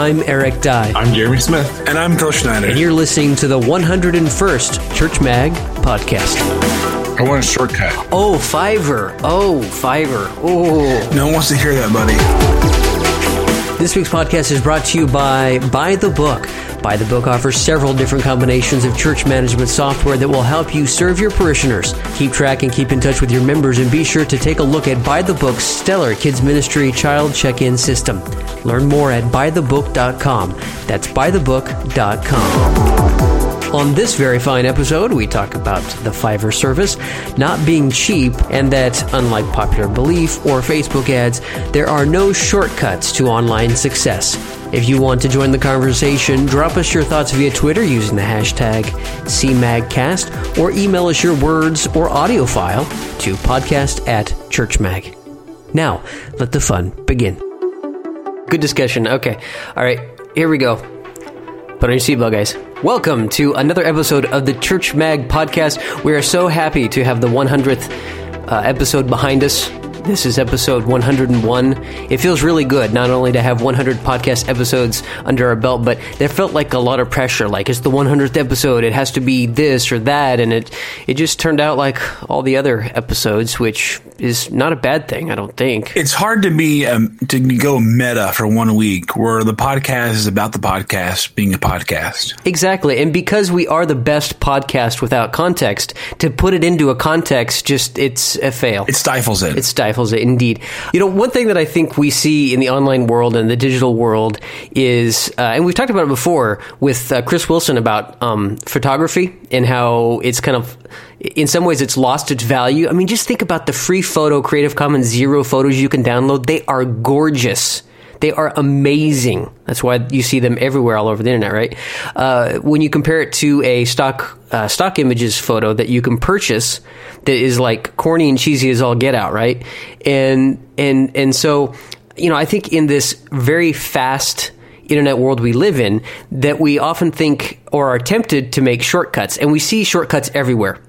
I'm Eric Dye. I'm Jeremy Smith. And I'm Phil Schneider. And you're listening to the 101st Church Mag podcast. I want a shortcut. Oh, Fiverr. Oh, Fiverr. Oh. No one wants to hear that, buddy. This week's podcast is brought to you by By the Book. By the Book offers several different combinations of church management software that will help you serve your parishioners. Keep track and keep in touch with your members and be sure to take a look at By the Book's stellar kids ministry child check-in system. Learn more at bythebook.com. That's bythebook.com. On this very fine episode, we talk about the Fiverr service not being cheap and that, unlike popular belief or Facebook ads, there are no shortcuts to online success. If you want to join the conversation, drop us your thoughts via Twitter using the hashtag CMAGcast or email us your words or audio file to podcast at churchmag. Now, let the fun begin. Good discussion. Okay. All right. Here we go. Put on your seatbelt, guys. Welcome to another episode of the Church Mag podcast. We are so happy to have the 100th uh, episode behind us. This is episode 101. It feels really good not only to have 100 podcast episodes under our belt, but there felt like a lot of pressure. Like it's the 100th episode, it has to be this or that, and it it just turned out like all the other episodes, which is not a bad thing, I don't think. It's hard to be um, to go meta for one week, where the podcast is about the podcast being a podcast. Exactly, and because we are the best podcast without context, to put it into a context, just it's a fail. It stifles it. It stifles it indeed. You know, one thing that I think we see in the online world and the digital world is, uh, and we've talked about it before with uh, Chris Wilson about um, photography and how it's kind of, in some ways, it's lost its value. I mean, just think about the free photo Creative Commons zero photos you can download. They are gorgeous. They are amazing. That's why you see them everywhere all over the internet, right? Uh, when you compare it to a stock uh, stock images photo that you can purchase, that is like corny and cheesy as all get out, right? And and and so, you know, I think in this very fast internet world we live in, that we often think or are tempted to make shortcuts, and we see shortcuts everywhere.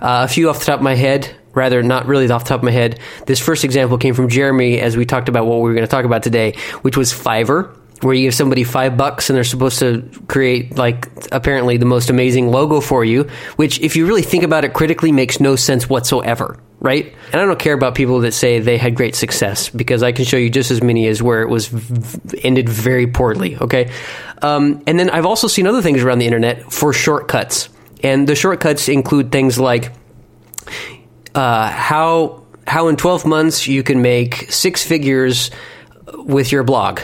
Uh, a few off the top of my head rather not really off the top of my head. This first example came from Jeremy as we talked about what we were going to talk about today, which was Fiverr, where you give somebody five bucks and they're supposed to create like apparently the most amazing logo for you, which if you really think about it critically makes no sense whatsoever. Right? And I don't care about people that say they had great success because I can show you just as many as where it was v- ended very poorly. Okay. Um, and then I've also seen other things around the internet for shortcuts. And the shortcuts include things like uh, how how in 12 months you can make six figures with your blog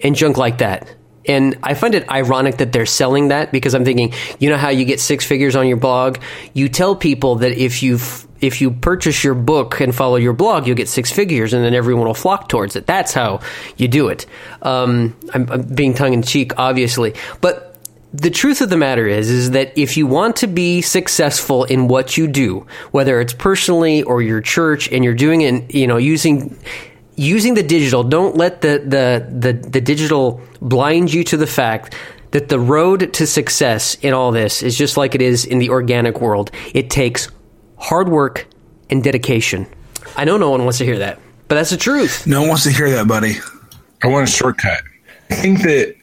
and junk like that. And I find it ironic that they're selling that because I'm thinking, you know how you get six figures on your blog? You tell people that if you if you purchase your book and follow your blog, you'll get six figures, and then everyone will flock towards it. That's how you do it. Um, I'm, I'm being tongue in cheek, obviously, but the truth of the matter is is that if you want to be successful in what you do whether it's personally or your church and you're doing it you know using using the digital don't let the the the, the digital blind you to the fact that the road to success in all this is just like it is in the organic world. It takes hard work and dedication. I know no one wants to hear that but that's the truth. No one wants to hear that buddy. I want a shortcut. I think that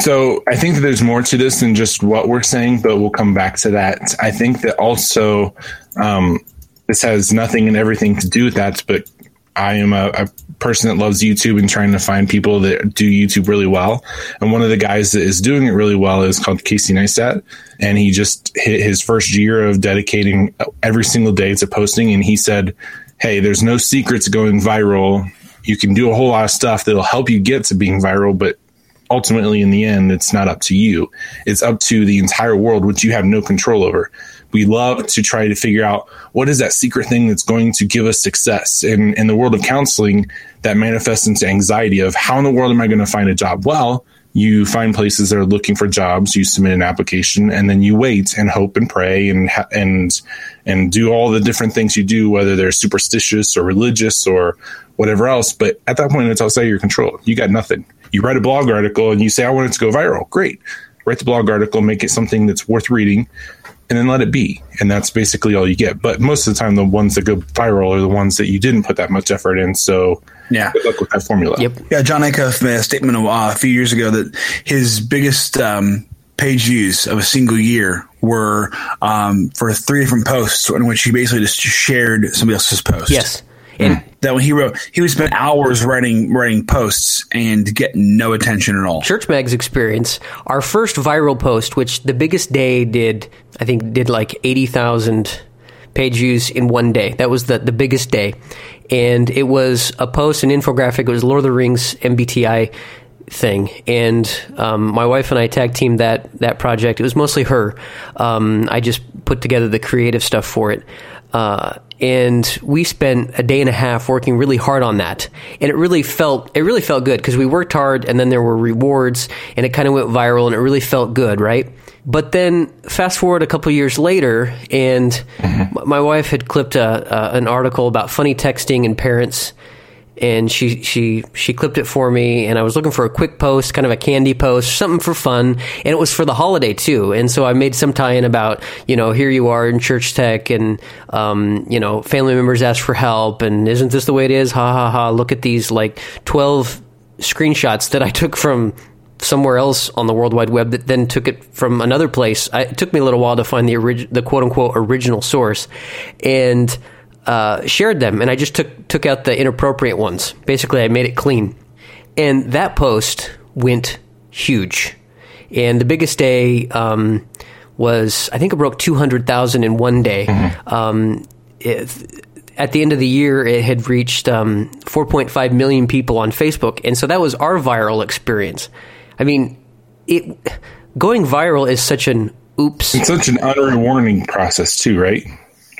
so I think that there's more to this than just what we're saying, but we'll come back to that. I think that also um, this has nothing and everything to do with that, but I am a, a, person that loves YouTube and trying to find people that do YouTube really well. And one of the guys that is doing it really well is called Casey Neistat. And he just hit his first year of dedicating every single day to posting. And he said, Hey, there's no secrets going viral. You can do a whole lot of stuff that'll help you get to being viral, but ultimately in the end it's not up to you it's up to the entire world which you have no control over we love to try to figure out what is that secret thing that's going to give us success. In in the world of counseling that manifests into anxiety of how in the world am i going to find a job? Well you find places that are looking for jobs you submit an application and then you wait and hope and pray and and and do all the different things you do whether they're superstitious or religious or whatever else. But at that point it's outside your control. You got nothing. You write a blog article and you say, I want it to go viral. Great. Write the blog article, make it something that's worth reading, and then let it be. And that's basically all you get. But most of the time, the ones that go viral are the ones that you didn't put that much effort in. So Yeah. Good luck with that formula. Yep. Yeah, Jon Acuff made a statement a, uh, few years ago that his biggest um, page views of a single year were um, for three different posts in which he basically just shared somebody else's post. Yes. And That when he wrote, he would spend hours writing writing posts and get no attention at all. Church Mag's experience, our first viral post, which the biggest day did, I think, did like 80,000 page views in one day. That was the, the biggest day. And it was a post, an infographic. It was Lord of the Rings MBTI thing. And um, my wife and I tag teamed that, that project. It was mostly her. Um, I just put together the creative stuff for it. Uh, and we spent a day and a half working really hard on that. And it really felt it really felt good because we worked hard and then there were rewards and it kind of went viral and it really felt good right? But then fast forward a couple years later and mm-hmm. m- my wife had clipped a, a, an article about funny texting and parents and she she she clipped it for me and I was looking for a quick post, kind of a candy post, something for fun, and it was for the holiday too. And so I made some tie-in about you know here you are in church tech and um, you know family members ask for help and isn't this the way it is? Ha ha ha! Look at these like twelve screenshots that I took from somewhere else on the World Wide Web that then took it from another place. I, it took me a little while to find the orig- the quote unquote original source, and uh, shared them. And I just took took out the inappropriate ones. Basically, I made it clean, and that post went huge. And the biggest day um, was I think it broke two hundred thousand in one day. Um, it, at the end of the year, it had reached um, 4.5 million people on Facebook, and so that was our viral experience. I mean, it going viral is such an oops. It's such an unrewarding process too, right?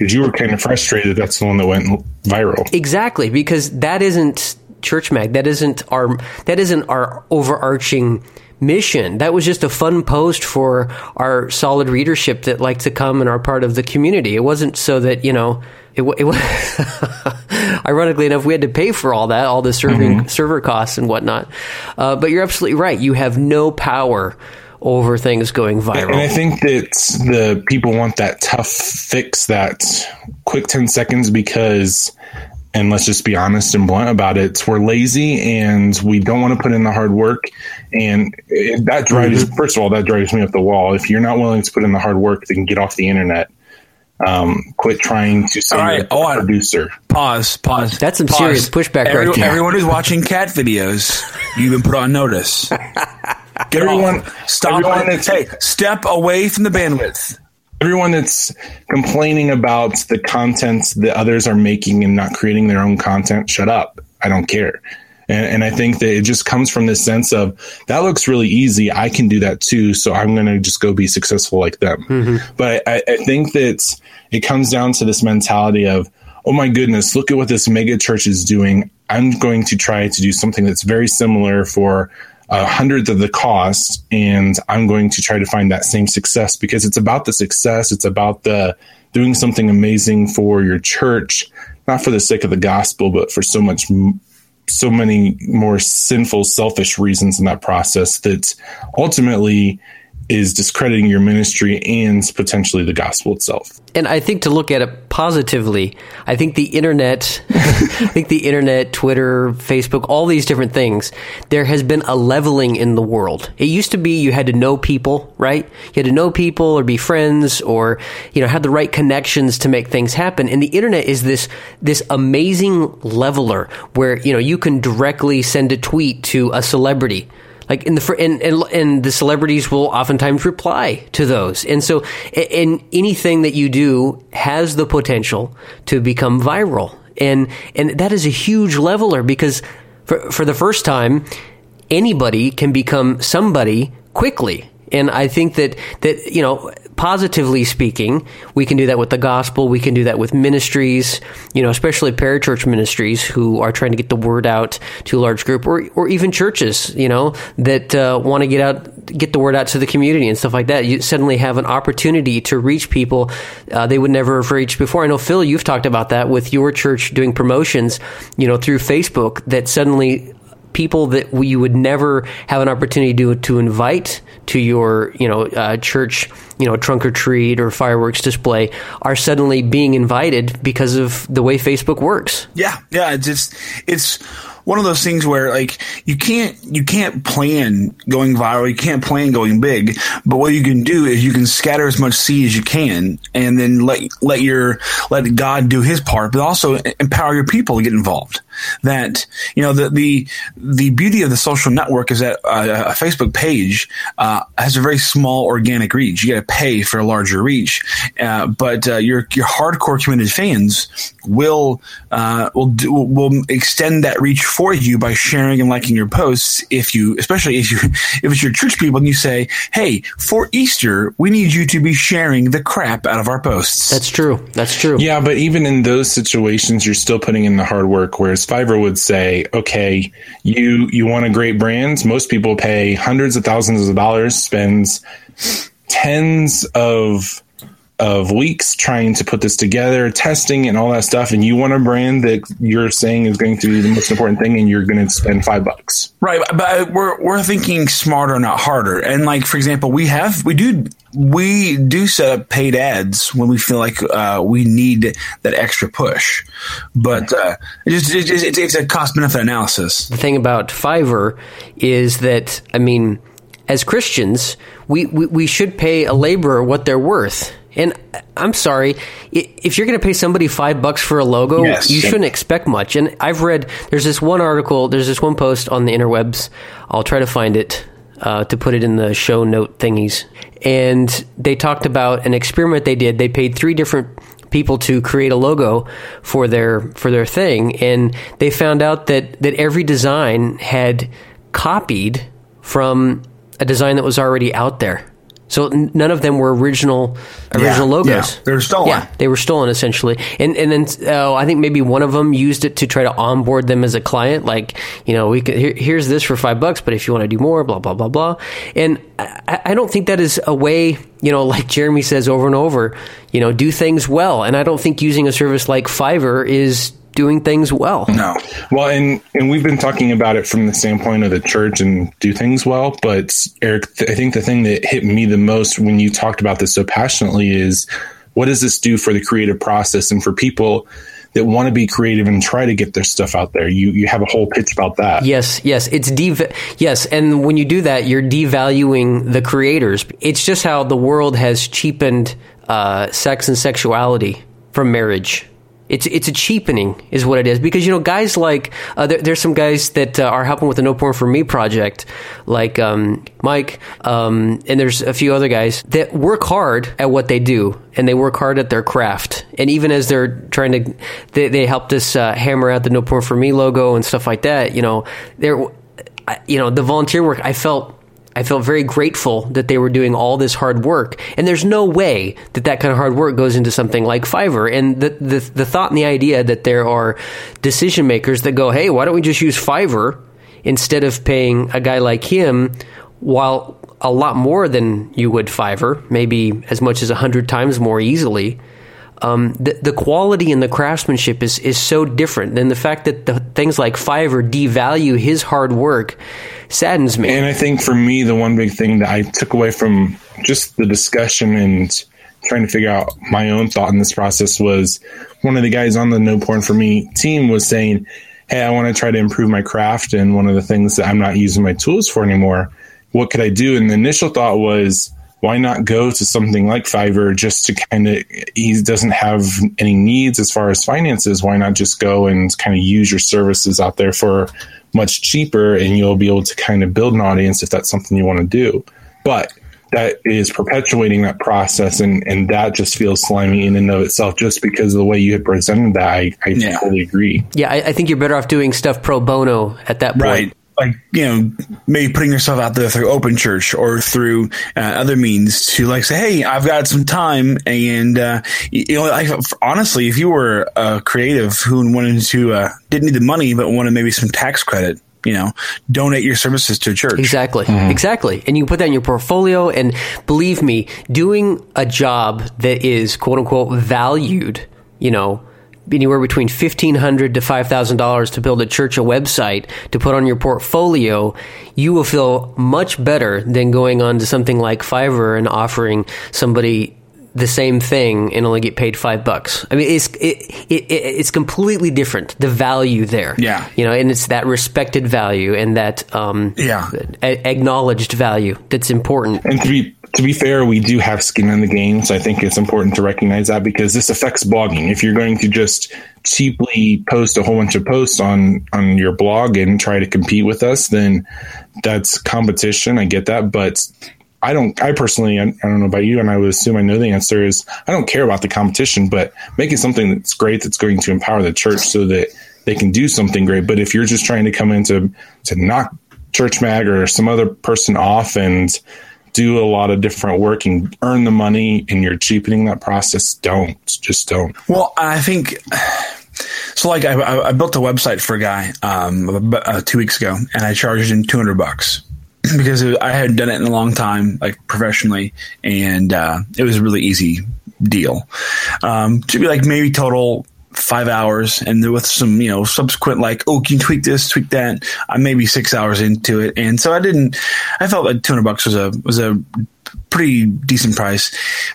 Because you were kind of frustrated. That's the one that went viral. Exactly, because that isn't Church Mag. That isn't our that isn't our overarching mission. That was just a fun post for our solid readership that like to come and are part of the community. It wasn't so that you know. It, it was ironically enough, we had to pay for all that, all the serving server costs and whatnot. Uh, but you're absolutely right. You have no power over things going viral. And I think that the people want that tough fix, that quick 10 seconds because, and let's just be honest and blunt about it, we're lazy and we don't want to put in the hard work. And that drives, first of all, that drives me up the wall. If you're not willing to put in the hard work, then get off the internet. Um, quit trying to say All right, you're a hold producer. Pause. Pause. That's some pause. serious pushback right there. Everyone who's watching cat videos, you've been put on notice. Get Everyone- off. Stop. everyone it. that's- Hey, step away from the bandwidth. everyone that's complaining about the content that others are making and not creating their own content, shut up. I don't care. And, and I think that it just comes from this sense of that looks really easy. I can do that too. So I'm going to just go be successful like them. Mm-hmm. But I, I think that it comes down to this mentality of, oh my goodness, look at what this mega church is doing. I'm going to try to do something that's very similar for a hundredth of the cost, and I'm going to try to find that same success because it's about the success. It's about the doing something amazing for your church, not for the sake of the gospel, but for so much, so many more sinful, selfish reasons in that process that ultimately is discrediting your ministry and potentially the gospel itself. and I think to look at it positively, I think the internet, I think the internet, Twitter, Facebook, all these different things, there has been a leveling in the world. It used to be you had to know people, right? You had to know people or be friends or, you know, have the right connections to make things happen. And the internet is this, this amazing leveler where, you know, you can directly send a tweet to a celebrity like in the fir- and, and and the celebrities will oftentimes reply to those. And so and anything that you do has the potential to become viral. And and that is a huge leveler because for for the first time anybody can become somebody quickly. And I think that that you know positively speaking we can do that with the gospel we can do that with ministries you know especially parachurch ministries who are trying to get the word out to a large group or or even churches you know that uh, want to get out get the word out to the community and stuff like that. You suddenly have an opportunity to reach people uh, they would never have reached before. I know Phil you've talked about that with your church doing promotions you know through Facebook that suddenly people that you would never have an opportunity to to invite to your you know uh, church you know trunk or treat or fireworks display are suddenly being invited because of the way Facebook works. Yeah, yeah. It's it's, it's one of those things where like you can't you can't plan going viral, you can't plan going big, but what you can do is you can scatter as much seed as you can, and then let let your let God do His part, but also empower your people to get involved. That you know the the the beauty of the social network is that uh, a Facebook page uh, has a very small organic reach. You got to pay for a larger reach, uh, but uh, your your hardcore committed fans will uh, will do, will extend that reach for you by sharing and liking your posts. If you, especially if you, if it's your church people, and you say, "Hey, for Easter, we need you to be sharing the crap out of our posts." That's true. That's true. Yeah, but even in those situations, you're still putting in the hard work. Whereas Fiverr would say, "Okay, you you want a great brand. Most people pay hundreds of thousands of dollars, spends tens of of weeks trying to put this together, testing and all that stuff, and you want a brand that you're saying is going to be the most important thing, and you're going to spend five bucks. Right, but we're we're thinking smarter, not harder. And like for example, we have we do we do set up paid ads when we feel like uh, we need that extra push, but uh, it's, it's, it's a cost benefit analysis. The thing about Fiverr is that I mean, as Christians, we, we, we should pay a laborer what they're worth. And I'm sorry, if you're going to pay somebody five bucks for a logo, yes. you shouldn't expect much. And I've read there's this one article, there's this one post on the interwebs. I'll try to find it uh, to put it in the show note thingies. And they talked about an experiment they did. They paid three different people to create a logo for their for their thing, and they found out that that every design had copied from a design that was already out there. So none of them were original original yeah, logos. Yeah, they were stolen. Yeah, they were stolen essentially. And and then uh, I think maybe one of them used it to try to onboard them as a client. Like you know, we could here, here's this for five bucks, but if you want to do more, blah blah blah blah. And I, I don't think that is a way. You know, like Jeremy says over and over. You know, do things well. And I don't think using a service like Fiverr is doing things well. No. Well, and and we've been talking about it from the standpoint of the church and do things well, but Eric, th- I think the thing that hit me the most when you talked about this so passionately is what does this do for the creative process and for people that want to be creative and try to get their stuff out there. You you have a whole pitch about that. Yes, yes, it's dev- yes, and when you do that, you're devaluing the creators. It's just how the world has cheapened uh, sex and sexuality from marriage it's it's a cheapening, is what it is. Because you know, guys like uh, there, there's some guys that uh, are helping with the No Porn for Me project, like um, Mike, um, and there's a few other guys that work hard at what they do, and they work hard at their craft. And even as they're trying to, they, they helped us uh, hammer out the No Porn for Me logo and stuff like that. You know, they're, you know, the volunteer work. I felt I felt very grateful that they were doing all this hard work. And there's no way that that kind of hard work goes into something like Fiverr. And the, the, the thought and the idea that there are decision makers that go, hey, why don't we just use Fiverr instead of paying a guy like him while a lot more than you would Fiverr, maybe as much as a hundred times more easily. Um, the, the quality and the craftsmanship is, is so different than the fact that the things like Fiverr devalue his hard work saddens me. And I think for me, the one big thing that I took away from just the discussion and trying to figure out my own thought in this process was one of the guys on the No Porn for Me team was saying, Hey, I want to try to improve my craft. And one of the things that I'm not using my tools for anymore, what could I do? And the initial thought was, why not go to something like Fiverr just to kind of, he doesn't have any needs as far as finances. Why not just go and kind of use your services out there for much cheaper and you'll be able to kind of build an audience if that's something you want to do. But that is perpetuating that process and, and that just feels slimy in and of itself just because of the way you had presented that I, I yeah. totally agree. Yeah, I, I, think you're better off doing stuff pro bono at that point. Right like you know maybe putting yourself out there through open church or through uh, other means to like say hey i've got some time and uh, you know I, honestly if you were a creative who wanted to uh, didn't need the money but wanted maybe some tax credit you know donate your services to a church. Exactly. Mm-hmm. exactly. And you put that in your portfolio and believe me doing a job that is quote unquote valued you know anywhere between fifteen hundred to five thousand dollars to build a church a website to put on your portfolio, you will feel much better than going on to something like Fiverr and offering somebody the same thing and only get paid five bucks. I mean, it's it, it, it, it's completely different. The value there, Yeah. you know, and it's that respected value and that um, Yeah. a- acknowledged value that's important. And to be to be fair, we do have skin in the game, so I think it's important to recognize that because this affects blogging. If you're going to just cheaply post a whole bunch of posts on on your blog and try to compete with us, then that's competition. I get that, but I don't. I personally, I, don't know about you, and I would assume I know the answer is I don't care about the competition, but making something that's great that's going to empower the church so that they can do something great. But if you're just trying to come into to knock Church Mag or some other person off and do a lot of different work and earn the money and you're cheapening that process, don't. Just don't. Well, I think so. Like, I, I built a website for a guy um, about, uh, two weeks ago, and I charged him two hundred bucks because I hadn't done it in a long time, like professionally, and uh, it was a really easy deal. Um, to be like maybe total five hours, and with some you know subsequent like, oh, can you tweak this, tweak that? I'm maybe six hours into it, and so I didn't. I felt like two hundred bucks was a was a pretty decent price.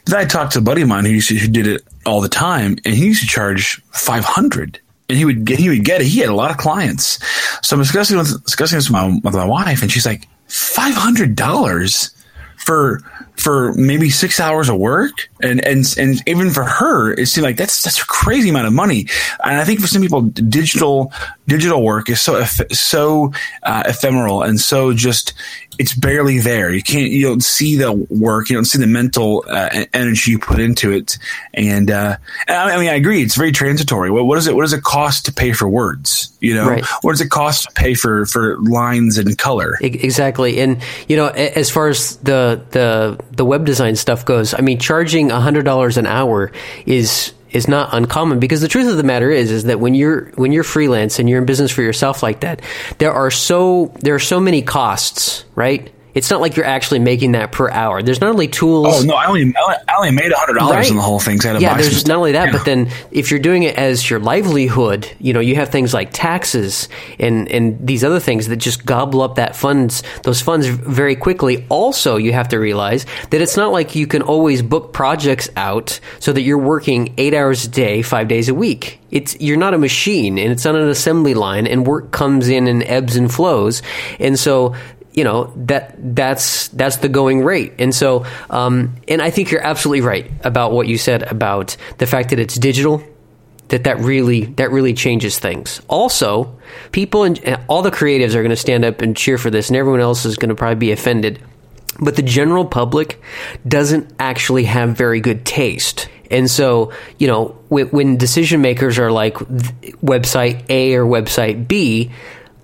But then I talked to a buddy of mine who used to, who did it all the time, and he used to charge five hundred. And he would get he would get it. He had a lot of clients. So I'm discussing with discussing this with my with my wife, and she's like, five hundred dollars for for maybe six hours of work, and and and even for her, it seemed like that's that's a crazy amount of money. And I think for some people, digital digital work is so so uh, ephemeral and so just it's barely there. You can't you don't see the work, you don't see the mental uh, energy you put into it. And, uh, I mean, I agree, it's very transitory. What, what does it what does it cost to pay for words? You know, Right. what does it cost to pay for for lines and color? Exactly, and you know, as far as the the the web design stuff goes, I mean, charging a hundred dollars an hour is is not uncommon because the truth of the matter is is that when you're when you're freelance and you're in business for yourself like that, there are so there are so many costs, right? It's not like you're actually making that per hour. There's not only tools. Oh no, I only I only- made hundred dollars Right. on the whole thing. 'cause I had to yeah, there's not only that, Yeah. but then if you're doing it as your livelihood, you know, you have things like taxes and and these other things that just gobble up that funds, those funds very quickly. Also, you have to realize that it's not like you can always book projects out so that you're working eight hours a day, five days a week. It's you're not a machine, and it's on an assembly line, and work comes in and ebbs and flows, and so you know that that's that's the going rate. And so um, and i think you're absolutely right about what you said about the fact that it's digital that that really that really changes things. Also people and all the creatives are going to stand up and cheer for this and everyone else is going to probably be offended. But the general public doesn't actually have very good taste. And so, you know, when decision makers are like website A or website B,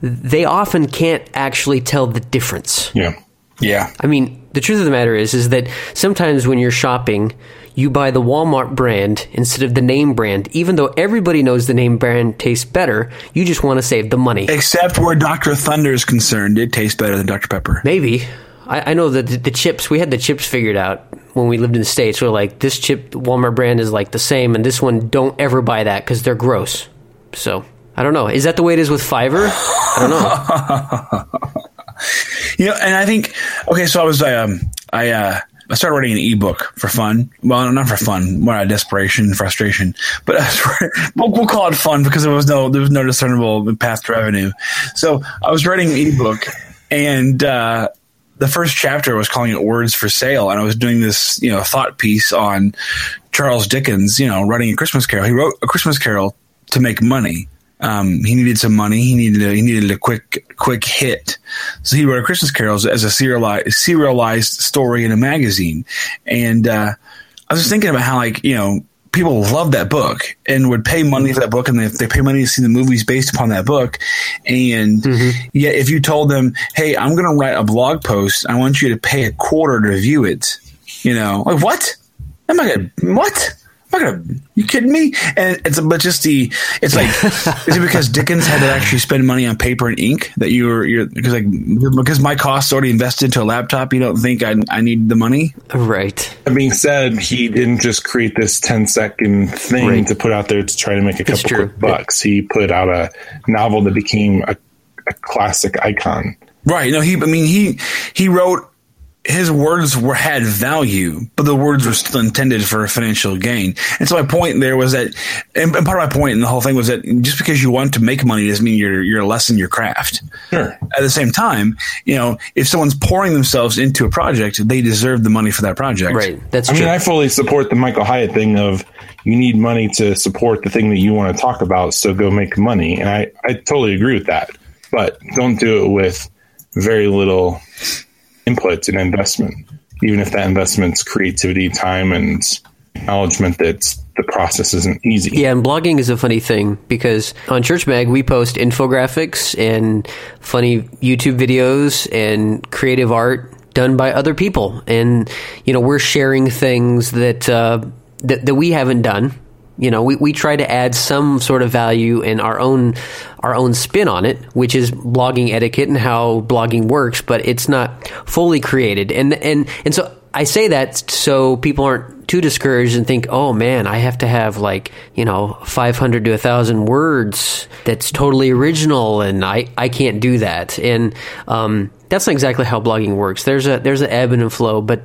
they often can't actually tell the difference. Yeah. yeah. I mean, the truth of the matter is, is that sometimes when you're shopping, you buy the Walmart brand instead of the name brand, even though everybody knows the name brand tastes better. You just want to save the money. Except where Dr. Thunder is concerned, it tastes better than Dr. Pepper. Maybe. I, I know that the, the chips, we had the chips figured out when we lived in the States. We are like, this chip Walmart brand is like the same, and this one, don't ever buy that because they're gross. So, I don't know. Is that the way it is with Fiverr? I don't know. You know, and I think okay, so I was um I uh I started writing an ebook for fun. Well, not for fun, more out of desperation frustration. But we'll, we'll call it fun because there was no there was no discernible path to revenue. So I was writing an ebook, and uh, the first chapter was calling it "Words for Sale," and I was doing this you know thought piece on Charles Dickens. You know, writing a Christmas Carol. He wrote a Christmas Carol to make money. Um, he needed some money. He needed a, he needed a quick quick hit. So he wrote a Christmas carols as, a serialized serialized story in a magazine. And uh, I was just thinking about how like you know people love that book and would pay money for that book, and they, they pay money to see the movies based upon that book. And yet, if you told them, "Hey, I'm going to write a blog post. I want you to pay a quarter to view it," you know, like what? I'm i gonna what? I'm gonna. You kidding me? And it's but just the. It's like is it because Dickens had to actually spend money on paper and ink that you were you're because like because my costs already invested into a laptop. You don't think I I need the money? right. That being said, he didn't just create this 10 second thing Right. to put out there to try to make a It's couple true. quick bucks. He put out a novel that became a, a classic icon. Right. No, he. I mean, he he wrote his words were had value, but the words were still intended for a financial gain. And so my point there was that, and, and part of my point in the whole thing was that just because you want to make money doesn't mean you're you're less in your craft. Sure. At the same time, you know, if someone's pouring themselves into a project, they deserve the money for that project. Right. That's I true. mean, I fully support the Michael Hyatt thing of you need money to support the thing that you want to talk about, so go make money. And I, I totally agree with that. But don't do it with very little input and investment, even if that investment's creativity, time, and acknowledgement that the process isn't easy. Yeah, and blogging is a funny thing because on Church Mag we post infographics and funny YouTube videos and creative art done by other people, and you know we're sharing things that uh, that, that we haven't done. You know, we, we try to add some sort of value in our own our own spin on it, which is blogging etiquette and how blogging works, but it's not fully created. And and and so I say that so people aren't too discouraged and think, oh man, I have to have like, you know, 500 to 1,000 words that's totally original and I, I can't do that. And um, that's not exactly how blogging works. There's a, there's an ebb and a flow, but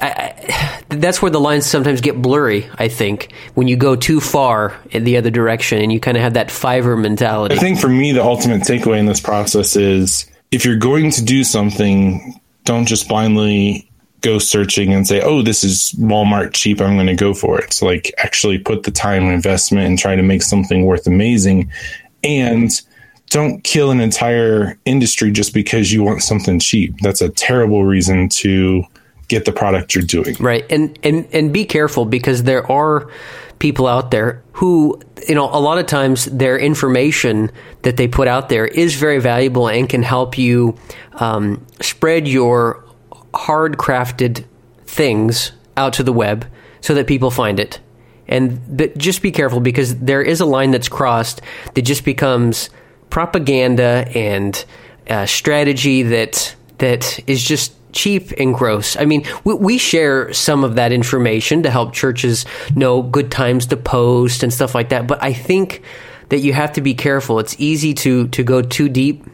I, I, that's where the lines sometimes get blurry, I think, when you go too far in the other direction and you kind of have that Fiverr mentality. I think for me, the ultimate takeaway in this process is if you're going to do something, don't just blindly go searching and say, oh, this is Walmart cheap. I'm going to go for it. So, like, actually put the time and investment and try to make something worth amazing. And don't kill an entire industry just because you want something cheap. That's a terrible reason to get the product you're doing. Right. And and and be careful because there are people out there who you know a lot of times their information that they put out there is very valuable and can help you um, spread your hard crafted things out to the web so that people find it and but just be careful because there is a line that's crossed that just becomes propaganda and uh, strategy that that is just cheap and gross. I mean, we, we, share some of that information to help churches know good times to post and stuff like that. But I think that you have to be careful. It's easy to to go too deep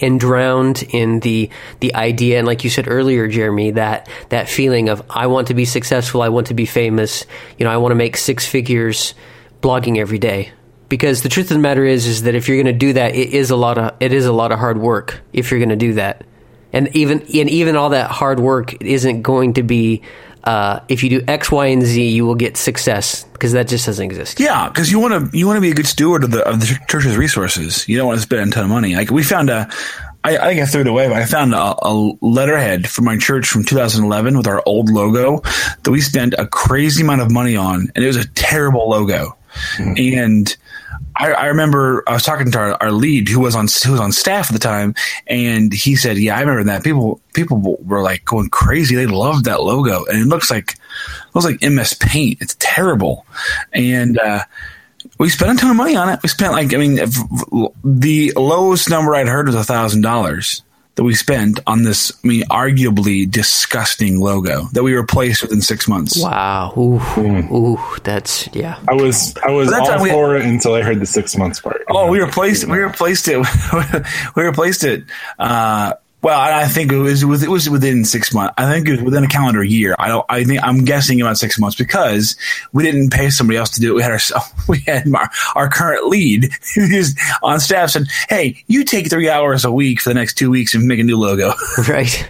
and drowned in the the idea and like you said earlier Jeremy that that feeling of I want to be successful I want to be famous you know I want to make six figures blogging every day because the truth of the matter is is that if you're going to do that it is a lot of it is a lot of hard work if you're going to do that and even and even all that hard work isn't going to be uh, if you do X, Y, and Z, you will get success because that just doesn't exist. Yeah, because you want to you want to be a good steward of the of the church's resources. You don't want to spend a ton of money. Like we found a, I, I think I threw it away, but I found a, a letterhead from my church from 2011 with our old logo that we spent a crazy amount of money on, and it was a terrible logo. Mm-hmm. And I, I, remember I was talking to our, our, lead who was on who was on staff at the time, and he said, "Yeah, I remember that. People people were like going crazy. They loved that logo, and it looks like it looks like MS Paint. It's terrible." And uh, we spent a ton of money on it. We spent like I mean, the lowest number I'd heard was a thousand dollars that we spent on this, I mean, arguably disgusting logo that we replaced within six months. Wow. Ooh, mm. ooh that's, yeah. I was, I was all we, for it until I heard the six months part. Oh, we replaced, we replaced it. we replaced it, uh, well, I think it was it was within six months. I think it was within a calendar year. I don't. I think I'm guessing about six months because we didn't pay somebody else to do it. We had our we had our, our current lead on staff said, "Hey, you take three hours a week for the next two weeks and make a new logo." Right.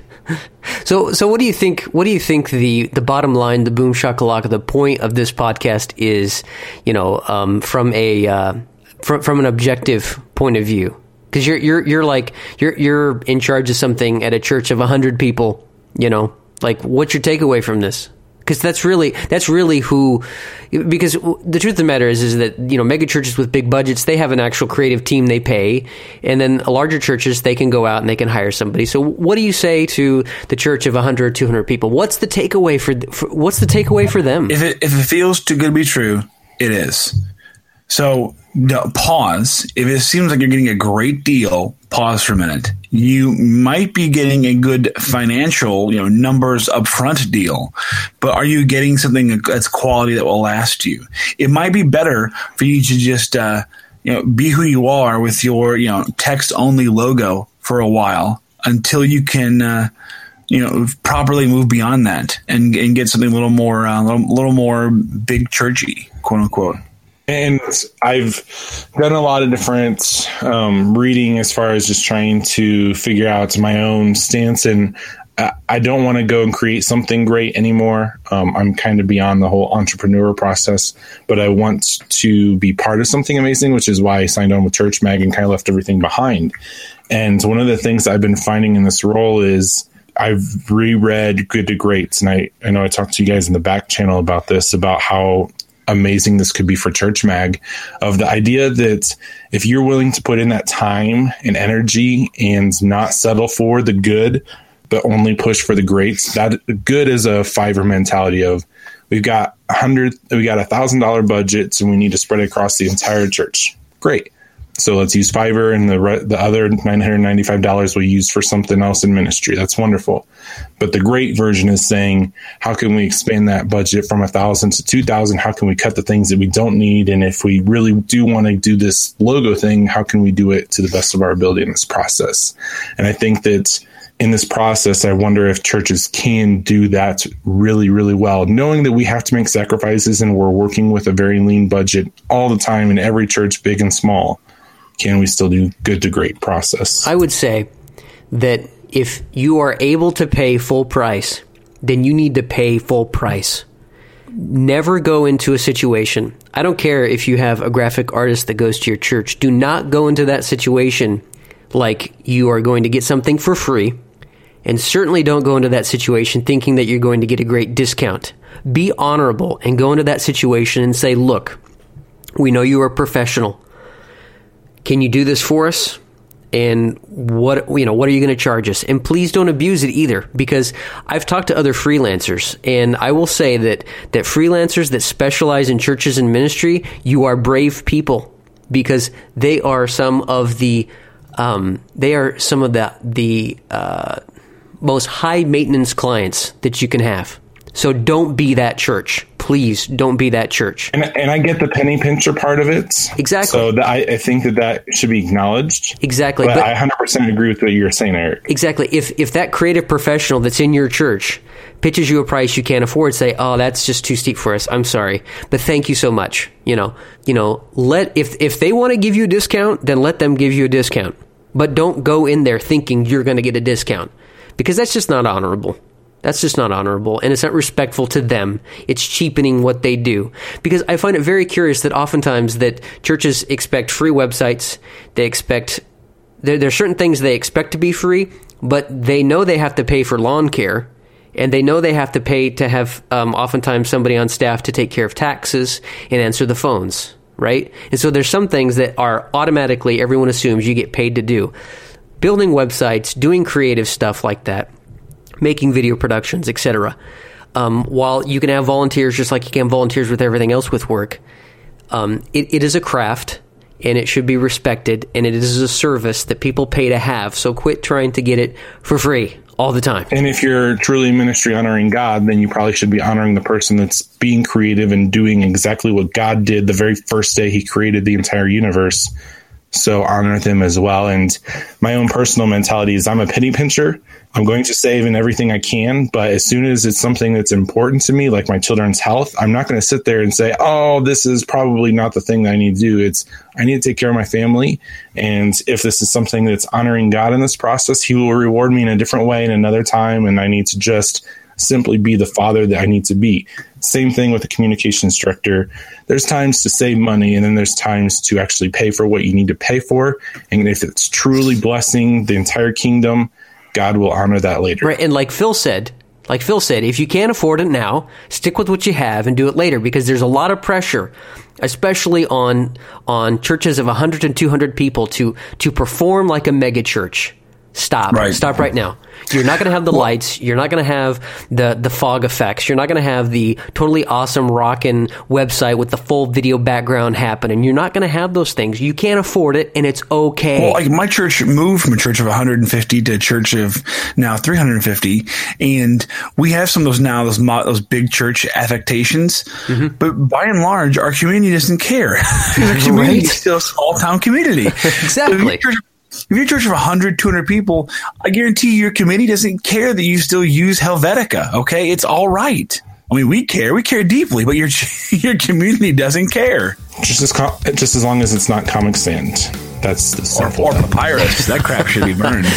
So, so what do you think? What do you think the the bottom line, the boom shakalaka, the point of this podcast is? You know, um, from a uh, from from an objective point of view because you're you're you're like you're you're in charge of something at a church of hundred people. You know, like what's your takeaway from this? Because that's really that's really who. Because the truth of the matter is is that you know mega churches with big budgets they have an actual creative team they pay, and then larger churches they can go out and they can hire somebody. So what do you say to the church of 100 or 200 people? What's the takeaway for, for what's the takeaway for them? If it if it feels too good to be true, it is. So no, pause. If it seems like you're getting a great deal, pause for a minute. You might be getting a good financial, you know, numbers upfront deal, but are you getting something that's quality that will last you? It might be better for you to just, uh, you know, be who you are with your, you know, text only logo for a while until you can, uh, you know, properly move beyond that and, and get something a little more, a uh, little, little more big churchy, quote unquote. And I've done a lot of different um, reading as far as just trying to figure out my own stance. And I don't want to go and create something great anymore. Um, I'm kind of beyond the whole entrepreneur process, but I want to be part of something amazing, which is why I signed on with Church Mag and kind of left everything behind. And one of the things I've been finding in this role is I've reread Good to Greats, and I, I know I talked to you guys in the back channel about this, about how amazing this could be for Church Mag of the idea that if you're willing to put in that time and energy and not settle for the good, but only push for the greats, that good is a Fiverr mentality of we've got a hundred, we got a thousand dollar budgets and we need to spread it across the entire church. Great. So let's use Fiverr, and the the other nine hundred ninety five dollars we use for something else in ministry. That's wonderful. But the great version is saying, how can we expand that budget from a thousand to two thousand? How can we cut the things that we don't need? And if we really do want to do this logo thing, how can we do it to the best of our ability in this process? And I think that in this process, I wonder if churches can do that really, really well, knowing that we have to make sacrifices and we're working with a very lean budget all the time in every church, big and small can we still do good to great process? I would say that if you are able to pay full price, then you need to pay full price. Never go into a situation. I don't care if you have a graphic artist that goes to your church. Do not go into that situation like you are going to get something for free. And certainly don't go into that situation thinking that you're going to get a great discount. Be honorable and go into that situation and say, look, we know you are professional. Can you do this for us? and what you know what are you going to charge us and please don't abuse it either because i've talked to other freelancers and i will say that that freelancers that specialize in churches and ministry you are brave people because they are some of the um, they are some of the the uh, most high maintenance clients that you can have so don't be that church. Please don't be that church. And, and I get the penny pincher part of it. Exactly. So the, I, I, think that that should be acknowledged. Exactly. But, but I 100% agree with what you're saying, Eric. Exactly. If if that creative professional that's in your church pitches you a price you can't afford, say, "Oh, that's just too steep for us. I'm sorry, but thank you so much." You know, you know, let if if they want to give you a discount, then let them give you a discount. But don't go in there thinking you're going to get a discount because that's just not honorable. That's just not honorable and it's not respectful to them. It's cheapening what they do. Because I find it very curious that oftentimes that churches expect free websites, they expect there, there are certain things they expect to be free, but they know they have to pay for lawn care and they know they have to pay to have um, oftentimes somebody on staff to take care of taxes and answer the phones, right? And so there's some things that are automatically everyone assumes you get paid to do. Building websites, doing creative stuff like that making video productions, etc. Um, while you can have volunteers just like you can volunteers with everything else with work, um, it, it is a craft and it should be respected and it is a service that people pay to have. So quit trying to get it for free all the time. And if you're truly ministry honoring God, then you probably should be honoring the person that's being creative and doing exactly what God did the very first day he created the entire universe. So honor them as well. And my own personal mentality is I'm a penny pincher I'm going to save in everything I can, but as soon as it's something that's important to me, like my children's health, I'm not going to sit there and say, "Oh, this is probably not the thing that I need to do." It's I need to take care of my family, and if this is something that's honoring God in this process, He will reward me in a different way in another time, and I need to just simply be the father that I need to be. Same thing with a communications director. There's times to save money, and then there's times to actually pay for what you need to pay for, and if it's truly blessing the entire kingdom God will honor that later. Right. And like Phil said, like Phil said, if you can't afford it now, stick with what you have and do it later because there's a lot of pressure, especially on on churches of 100 and 200 people to to perform like a mega church. Stop. Right. Stop right now. You're not going to have the well, lights. You're not going to have the the fog effects. You're not going to have the totally awesome rockin' website with the full video background happening. You're not going to have those things. You can't afford it, and it's okay. Well, like my church moved from a church of 150 to a church of now 350, and we have some of those now those those big church affectations. Mm-hmm. But by and large, our community doesn't care. our community right. is still a small town community. exactly. So if you're a church of 100, 200 people, I guarantee your committee doesn't care that you still use Helvetica. Okay, it's all right. I mean, we care, we care deeply, but your your community doesn't care. Just as com- just as long as it's not Comic Sans. That's the Or, simple. or thing. papyrus. that crap should be burned.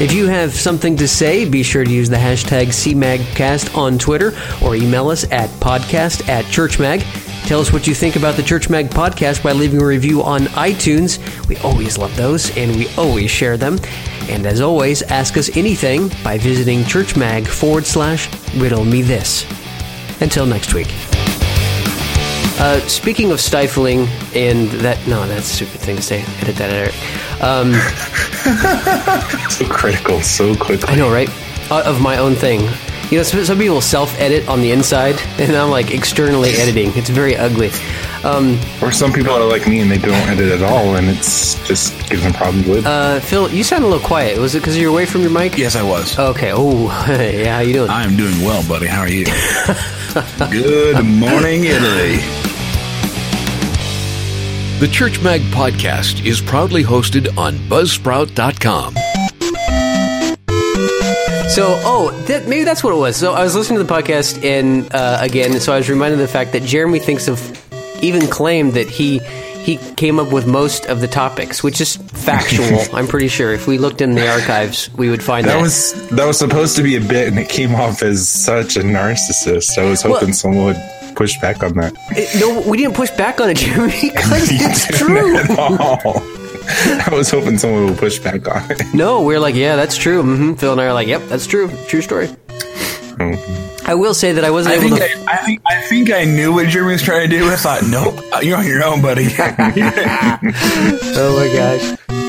If you have something to say, be sure to use the hashtag CMAGcast on Twitter or email us at podcast at ChurchMag. Tell us what you think about the Church Mag podcast by leaving a review on iTunes. We always love those and we always share them. And as always, ask us anything by visiting churchmag forward slash riddle me this. Until next week. Uh, speaking of stifling and that, no, that's a stupid thing to say. Edit that out. Um, so critical, so quickly. I know, right? Uh, of my own thing. You know, some, some people self-edit on the inside, and I'm like externally editing. It's very ugly. Um, Or some people are like me and they don't edit at all, and it's just gives them problems with. uh, Phil, you sound a little quiet. Was it because you're away from your mic? yes, I was. Okay. Oh, yeah. How you doing? I am doing well, buddy. How are you? Good morning, Italy. The Church Mag podcast is proudly hosted on Buzzsprout.com. So, oh, that, maybe that's what it was. So I was listening to the podcast, and uh, again, so I was reminded of the fact that Jeremy thinks of, even claimed that he he came up with most of the topics, which is factual. I'm pretty sure. If we looked in the archives, we would find that. that was that was supposed to be a bit, and it came off as such a narcissist. I was hoping Well- someone would push back on that. It- no, we didn't push back on it, Jeremy, because it's true. At all. I was hoping someone would push back on it. No, we are like, yeah, that's true. hmm Phil and I are like, yep, that's true. True story. I will say that I wasn't I able think to. I, I think I think I knew what Jeremy was trying to do. I thought, nope, you're on your own, buddy. oh my gosh.